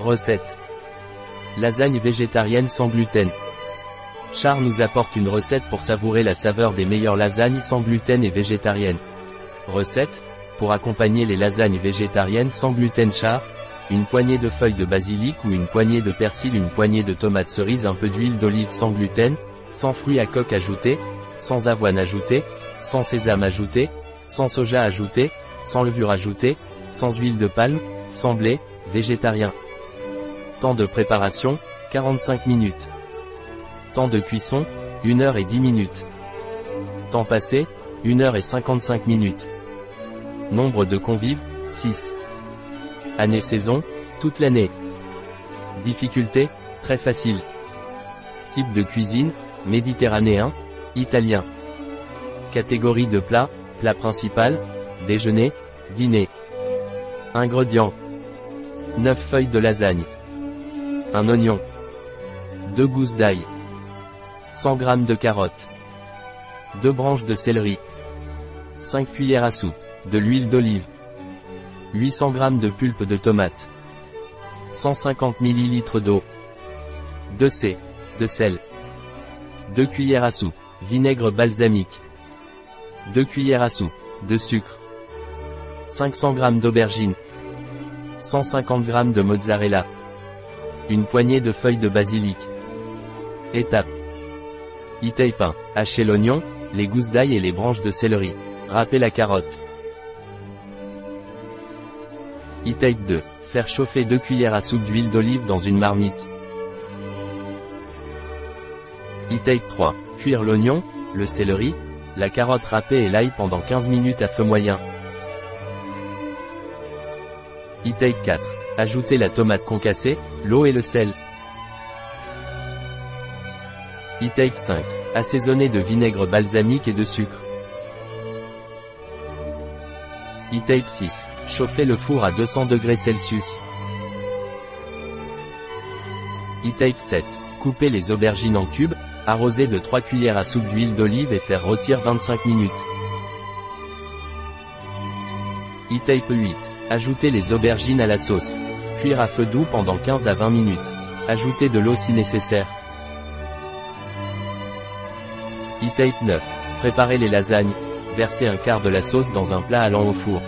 Recette. Lasagne végétarienne sans gluten. Char nous apporte une recette pour savourer la saveur des meilleures lasagnes sans gluten et végétariennes. Recette, pour accompagner les lasagnes végétariennes sans gluten char, une poignée de feuilles de basilic ou une poignée de persil, une poignée de tomates cerises, un peu d'huile d'olive sans gluten, sans fruits à coque ajoutés, sans avoine ajoutée, sans sésame ajouté, sans soja ajouté, sans levure ajoutée, sans huile de palme, sans blé, végétarien. Temps de préparation, 45 minutes. Temps de cuisson, 1 heure et 10 minutes. Temps passé, 1 heure et 55 minutes. Nombre de convives, 6. Année-saison, toute l'année. Difficulté, très facile. Type de cuisine, méditerranéen, italien. Catégorie de plat, plat principal, déjeuner, dîner. Ingrédients. 9 feuilles de lasagne. Un oignon. 2 gousses d'ail. 100 g de carottes. 2 branches de céleri. 5 cuillères à soupe, de l'huile d'olive. 800 g de pulpe de tomate. 150 ml d'eau. 2 c. de sel. 2 cuillères à soupe, vinaigre balsamique. 2 cuillères à soupe, de sucre. 500 g d'aubergine. 150 g de mozzarella. Une poignée de feuilles de basilic. Étape. E-tape 1. Hacher l'oignon, les gousses d'ail et les branches de céleri. Râper la carotte. E-tape 2. Faire chauffer 2 cuillères à soupe d'huile d'olive dans une marmite. E-tape 3. Cuire l'oignon, le céleri, la carotte râpée et l'ail pendant 15 minutes à feu moyen. E-tape 4. Ajouter la tomate concassée, l'eau et le sel. E-tape 5. Assaisonner de vinaigre balsamique et de sucre. E-tape 6. Chauffer le four à 200 degrés Celsius. E-tape 7. Couper les aubergines en cubes, arroser de 3 cuillères à soupe d'huile d'olive et faire rôtir 25 minutes. E-tape 8. Ajouter les aubergines à la sauce. Cuire à feu doux pendant 15 à 20 minutes. Ajouter de l'eau si nécessaire. E-tape 9. Préparer les lasagnes. Verser un quart de la sauce dans un plat allant au four.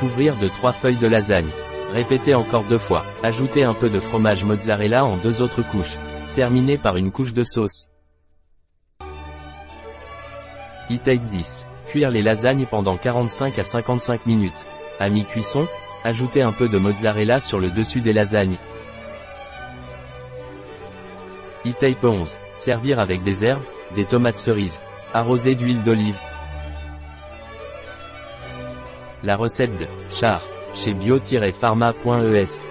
Couvrir de 3 feuilles de lasagne. Répéter encore deux fois. Ajouter un peu de fromage mozzarella en deux autres couches. Terminer par une couche de sauce. E-tape 10. Cuire les lasagnes pendant 45 à 55 minutes. À mi-cuisson, ajoutez un peu de mozzarella sur le dessus des lasagnes. E-tape 11. Servir avec des herbes, des tomates cerises. Arroser d'huile d'olive. La recette de Char chez bio-pharma.es